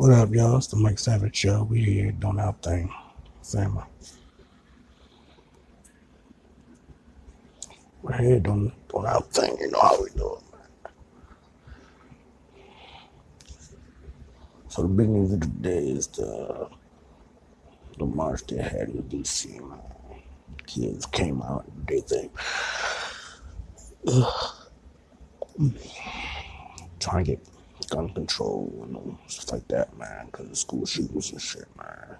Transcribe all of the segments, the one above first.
What up, y'all? It's the Mike Savage Show. We here doing our thing. Sam, we're here doing, doing our thing. You know how we do it. So the big news of the day is the the march they had in DC. Man. Kids came out and they think trying to get gun control and stuff like that, man. Because of school shootings and shit, man.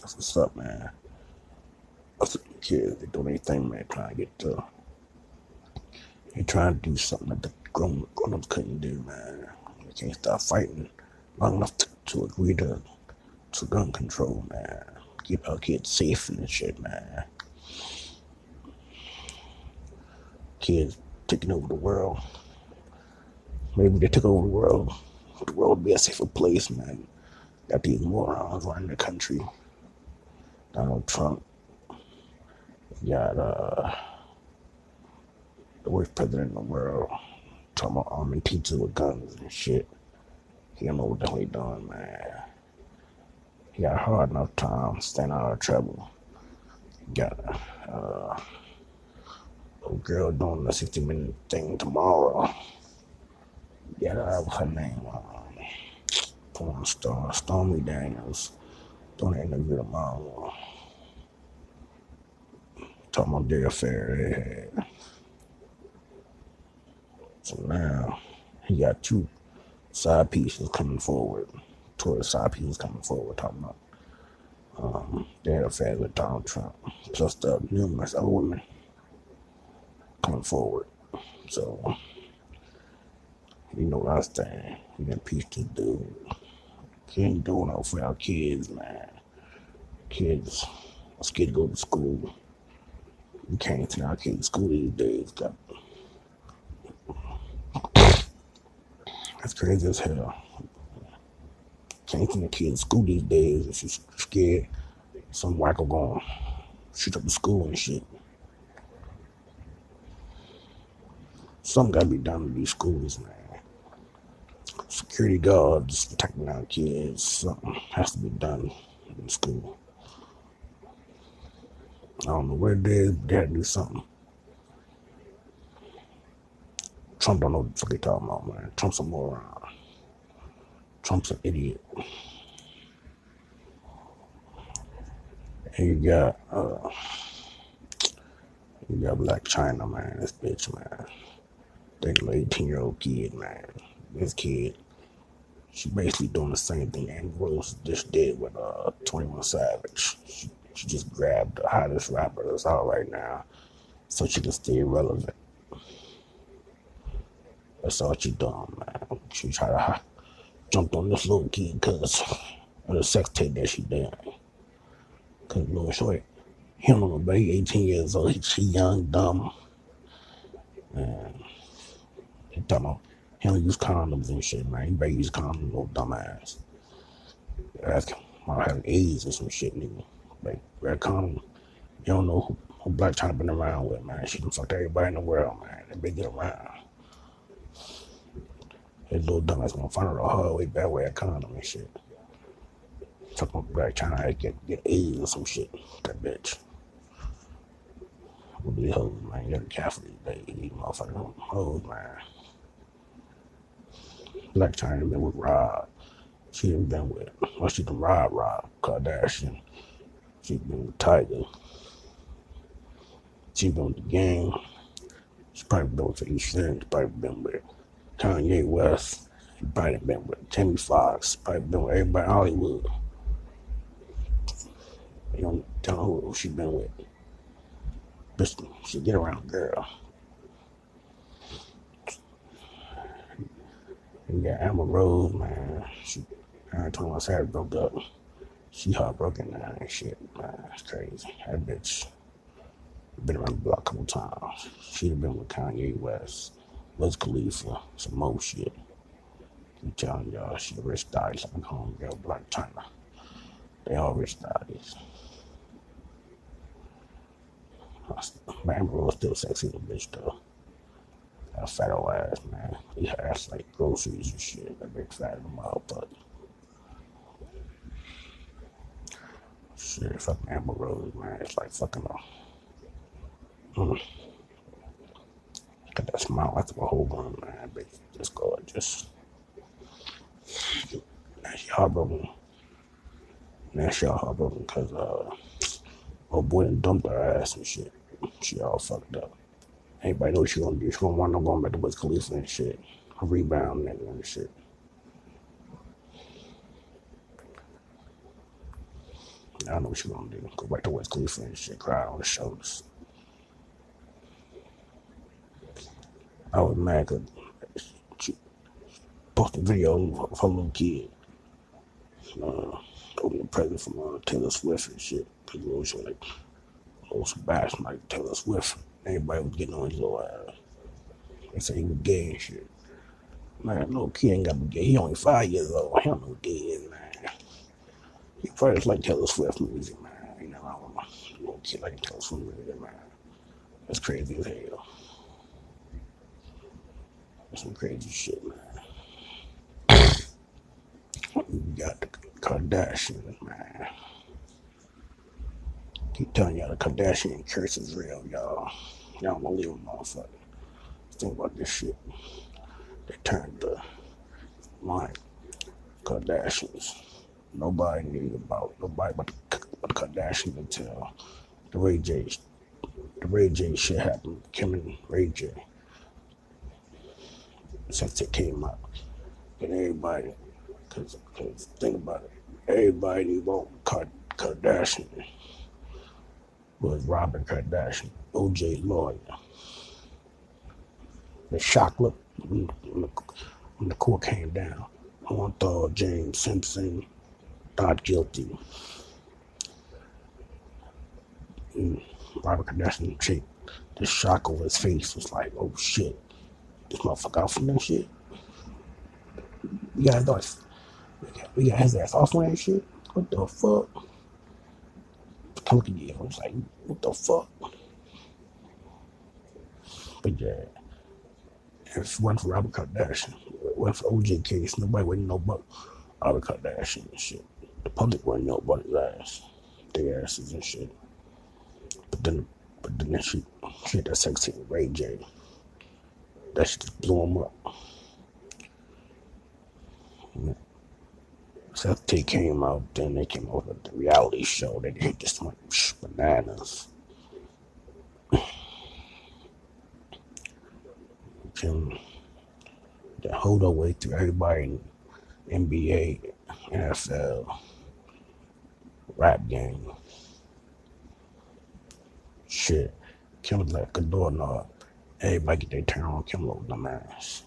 That's what's up, man. That's what the kids, they doing anything, man, trying to get to. They trying to do something that the grown grown ups couldn't do, man. They can't stop fighting long enough to, to agree to to gun control, man. Keep our kids safe and shit, man. Kids taking over the world. Maybe they took over the world. The world would be a safer place, man. Got these morons running the country. Donald Trump. Got uh, the worst president in the world. Talking about arming teachers with guns and shit. He don't know what the hell he doing, man. He got hard enough time staying out of trouble. He got a uh, little girl doing the 60 minute thing tomorrow. Yeah, that was her name. Um, porn star Stormy Daniels doing an interview tomorrow. Talking about their affair they had. So now he got two side pieces coming forward. Two of the side pieces coming forward talking about um, their affair with Donald Trump. Plus the numerous other women coming forward. So you know I'm saying? We got peace to do. Can't do no for our kids, man. Kids, us kids go to school. We can't send our kids to school these days. Got that's crazy as hell. Can't send a kid to school these days if you're scared some wacko going shoot up the school and shit. Something gotta be done with these schools, man. Security guards protecting our kids. Something has to be done in school. I don't know what it is, but they had to do something. Trump don't know what the fuck he talking about, man. Trump's a moron. Trump's an idiot. And you got uh you got Blac Chyna, man. This bitch, man. Think an 18 year old kid, man. This kid, she basically doing the same thing Andy Rose just did with uh 21 Savage. She, she just grabbed the hottest rapper that's out right now so she can stay relevant. That's all she done, man. She tried to hi- jumped on this little kid because of the sex tape that she did. Cause little short, he don't know about he 18 years old. He, she young, dumb, and he talking about he don't use condoms and shit, man. He better use condoms, little dumbass. Ask him about having AIDS or some shit, nigga. Like, wear a condom. You don't know who, who Blac Chyna been around with, man. She done fucked everybody in the world, man. They been around. His little dumbass gonna find her the hard way back wear a condom and shit. Talking about Blac Chyna get, get AIDS or some shit. That bitch. With these hoes, man. You gotta be careful these days. Hoes, man. Blac Chyna with Rob. She done been with, well, she done rob Rob Kardashian. She been with Tyga. She been with the gang. She probably been with 50 Cent. She probably been with Kanye West. She probably been with Tammy Fox. Probably been with everybody in Hollywood. You don't tell who, she been with. Bitch, she get around girl. Got Amber Rose, man. She, her and 21 Savage broke up. She heartbroken now and shit, man. It's crazy. That bitch been around the block a couple times. She'd have been with Kanye West, Wiz Khalifa, some more shit. I'm telling y'all, she rich daddies. Home girl, Blac Chyna. They all rich daddies. Man, Rose still sexy little bitch though. That fat old ass, man. He has like groceries and shit. That big fat but Shit, fucking Amber Rose, man. It's like fucking, uh, mm, got that smile after the whole room, man. Bitch, just gorgeous. Now she heartbroken. Now she all heartbroken because, uh, old boy dumped her ass and shit. She all fucked up. Everybody knows she gonna do. She gonna want to go back to Wiz Khalifa and shit. A rebound nigga and shit. I know what she gonna do. Go back to Wiz Khalifa and shit. Cry on the shoulders. I was mad 'cause she posted a video of her little kid. Uh, opening a present from uh, Taylor Swift and shit. She was like, oh, Sebastian like Taylor Swift. Everybody was getting on his little uh, ass. They say he was gay and shit. Man, little kid ain't got to be gay. He only five years old. He don't know gay is, man. He probably just like Taylor Swift music, man. You know, I don't know. Little kid like Taylor Swift music, man. That's crazy as hell. That's some crazy shit, man. We got the Kardashians, man. Keep telling y'all the Kardashian curse is real, y'all. Y'all don't believe them, motherfucker. Think about this shit. They turned the line Kardashians. Nobody knew about nobody but the, but Kardashians until the Ray J the Ray J shit happened. Kim and Ray J since it came out. And everybody, cause, cause think about it, everybody knew about Kar- Kardashian was Robin Kardashian, OJ lawyer. The shock look when, the, court came down. On thought James Simpson not guilty. And Robert Kardashian the shock over his face was like, oh shit, this motherfucker out from that shit. We got his ass, we got, we got his ass off on that shit. What the fuck? I'm looking at you. I was like, what the fuck? But yeah, if it wasn't for Robert Kardashian, it wasn't for OJ case, nobody wouldn't know about Robert Kardashian and shit. The public wouldn't know about his ass, their asses and shit. But then, but then shit, she had that sex tape with Ray J. That shit just blew him up. Sex came out, then they came out with the reality show. They hit this psh, bananas. Kim, the whole the way through everybody in NBA, NFL, rap game. Shit. Kim was like a doorknob. Everybody get their turn on Kim with them ass.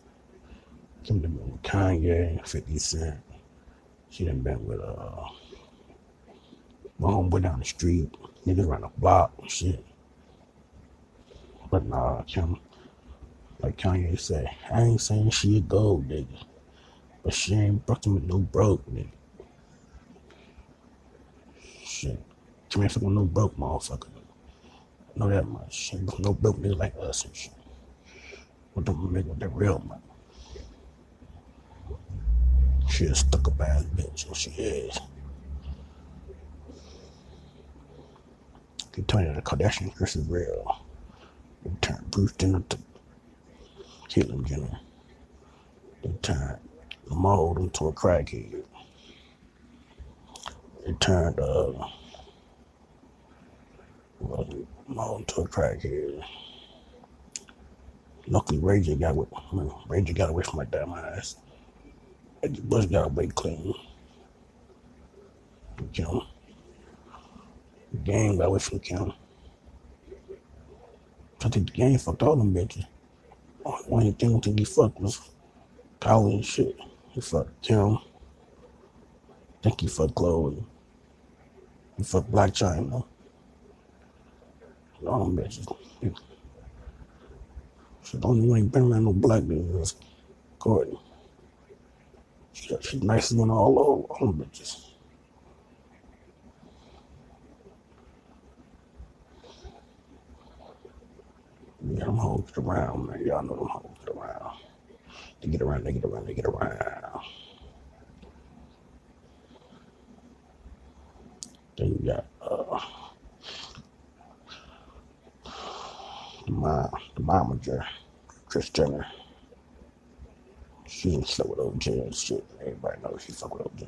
Kim been with Kanye, 50 Cent. She done been with uh my homeboy down the street, niggas around the block and shit. But nah, Kim, like Kanye said, I ain't saying she a gold nigga, but she ain't fucking with no broke nigga. Shit. Kim ain't fucking with no broke motherfucker. Know that much. She ain't no broke nigga like us and shit. What them nigga with that real money. She a stuck up ass bitch, and she is. Keep telling you the Kardashian curse is real. They turned Bruce Jenner to Caitlyn Jenner. They turned Lamar Odom to a crackhead. They turned uh well, Lamar Odom to a crackhead. Luckily J got with J got away from my damn ass. Eddie Bush got away clean. The gang got away from Kim. I think the gang fucked all them bitches. Only thing I think he fucked was Kylie and shit. He fucked Kim. I think he fucked Khloe. He fucked Blac Chyna. All them bitches. Shit, the only one ain't been around no black bitches is Kourtney. She got she nicer than all all, all them bitches. Yeah, them hoes get around, man. Y'all know them hoes get around. They get around, they get around, they get around. Then you got uh my the momager, Kris Jenner. She ain't slept with OJ and shit. Everybody knows she fuck with OJ.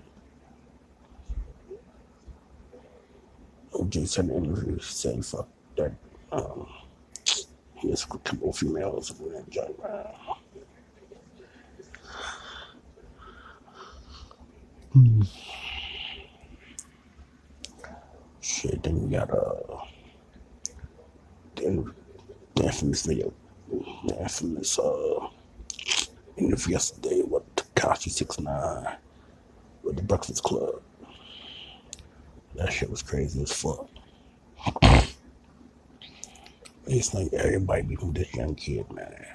OJ said in an interview, he fucked that, um, he has a couple females who enjoy uh, hmm. Shit, then we got, uh, the infamous video, the infamous, uh, interview yesterday with Tekashi Six Nine with the Breakfast Club. That shit was crazy as fuck. It's like everybody be with this young kid, man.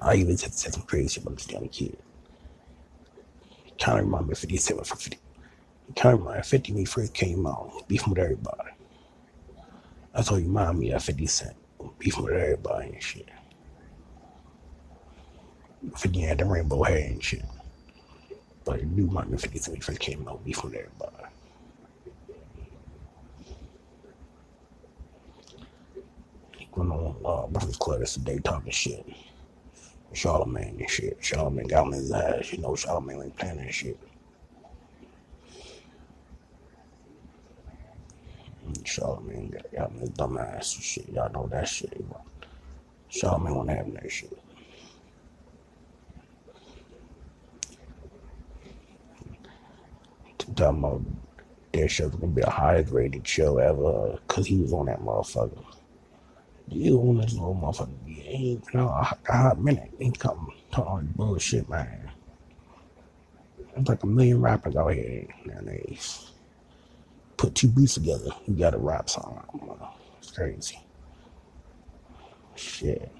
I even said, said some crazy shit about this young kid. Kind of remind me of 57 for 50. Kind of remind me of 50 when he first came out, beefing with everybody. That's all you remind me of 50 Cent beefing with everybody and shit. Fifty had the rainbow hair and shit. But it knew Martin 50 Cent first came out beefing with everybody. Went on uh, Breakfast Club yesterday talking shit. Charlemagne and shit. Charlemagne got on his ass. You know, Charlemagne ain't that shit. Charlemagne got, got his dumb ass and shit. Y'all know that shit. Charlemagne wasn't have that shit. Talking about their show's gonna be the highest rated show ever because he was on that motherfucker. You on this little motherfucker. He ain't on a hot minute. Ain't come talking bullshit, man. There's like a million rappers out here nowadays put two beats together, you got a rap song. It's crazy. Shit.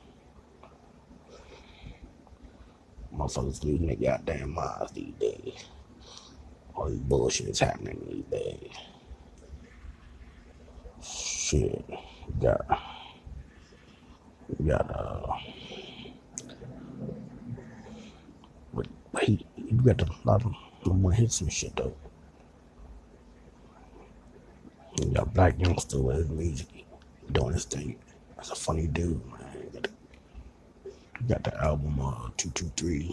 Motherfuckers losing their goddamn minds these days. All this bullshit is happening these days. Shit. We got, we got, uh, but he, you got a lot of more hits and shit though. You got black youngster his music doing his thing. That's a funny dude, man. You got the album uh two two three.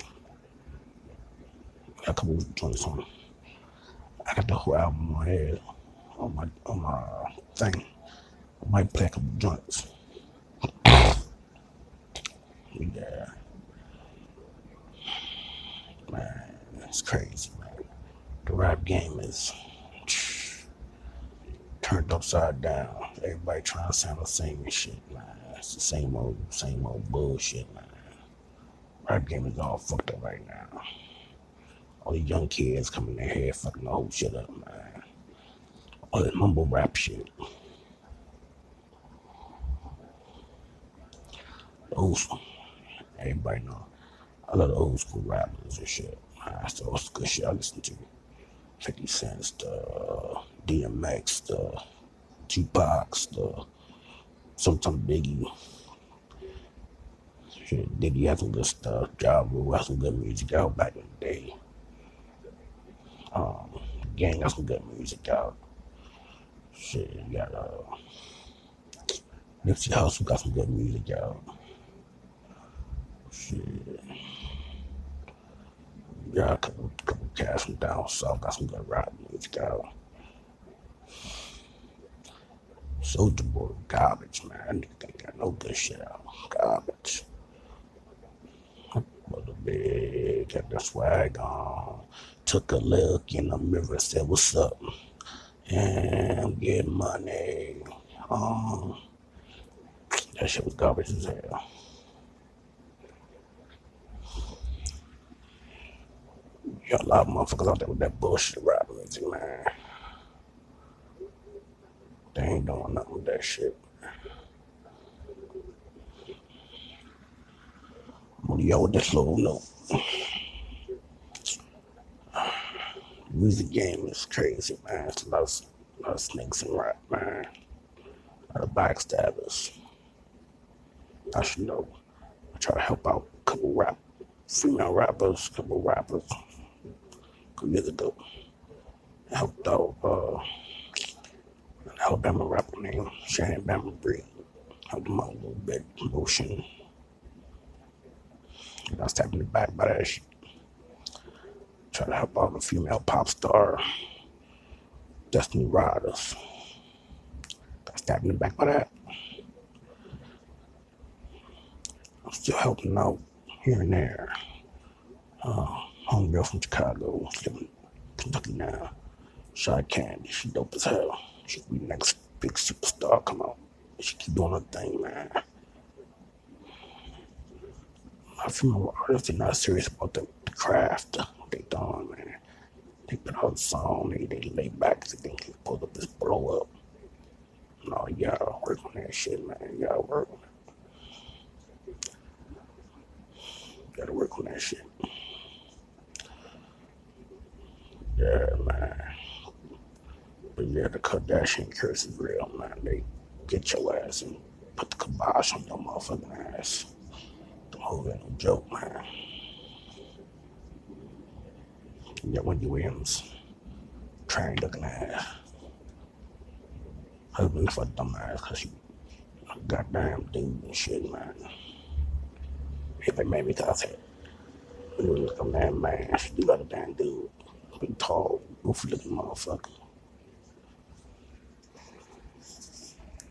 Got a couple joints on. I got the whole album on here on my on my thing. I might play a couple joints. yeah. Man, it's crazy, man. The rap game is turned upside down. Everybody trying to sound the same and shit, man. It's the same old, same old bullshit, man. Rap game is all fucked up right now. All these young kids coming in here fucking the whole shit up, man. All this mumble rap shit. Old school. Everybody know. I love the old school rappers and shit. That's the good shit I listen to. 50 Cent, the DMX, the Tupac, the sometimes Biggie. Shit, Diddy has some good stuff. Ja Rule has some good music out back in the day. Um, Gang got some good music out. Shit, you got uh, Nipsey Hussle got some good music out. Shit. Yeah, a couple cats from down south got some good rap music out. Soulja Boy, garbage, man. Ain't got no good shit out. Garbage. The big, got the swag on. Took a look in the mirror, said, What's up? And I'm getting money. Um, that shit was garbage as hell. Got a lot of motherfuckers out there with that bullshit rap music, man. They ain't doing nothing with that shit. I'm gonna yell with this little note. Music game is crazy, man. It's a lot of, a lot of snakes and rap, man. A lot of backstabbers. I should know. I try to help out a couple rap, female rappers, a couple rappers couple years ago. I helped out uh, Alabama rapper named Shannon Bama. Helped him out a little bit, motion. And I was tapping the back by that shit. Try to help out a female pop star, Destiny Riders. Got stabbed in the back by that. I'm still helping out here and there. Uh, homegirl from Chicago, Kentucky now. Shy Candy, she dope as hell. She be the next big superstar come out. She keep doing her thing, man. I feel artists are not serious about the, craft they doing, man. They put out a song, they, they lay back, they think they pull up this blow up. No, gotta work on that shit, man. Gotta work on it. Gotta work on that shit. Yeah, man. But yeah, the Kardashian curse is real, man. They get your ass and put the kibosh on your motherfucking ass. The whole ain't no joke, man. Yeah, Wendy Williams, train looking ass. Husband for dumb ass because she a goddamn dude and shit, man. If it made me cause I said, you look a man, man, she do got a damn dude. Big, tall, looking motherfucker.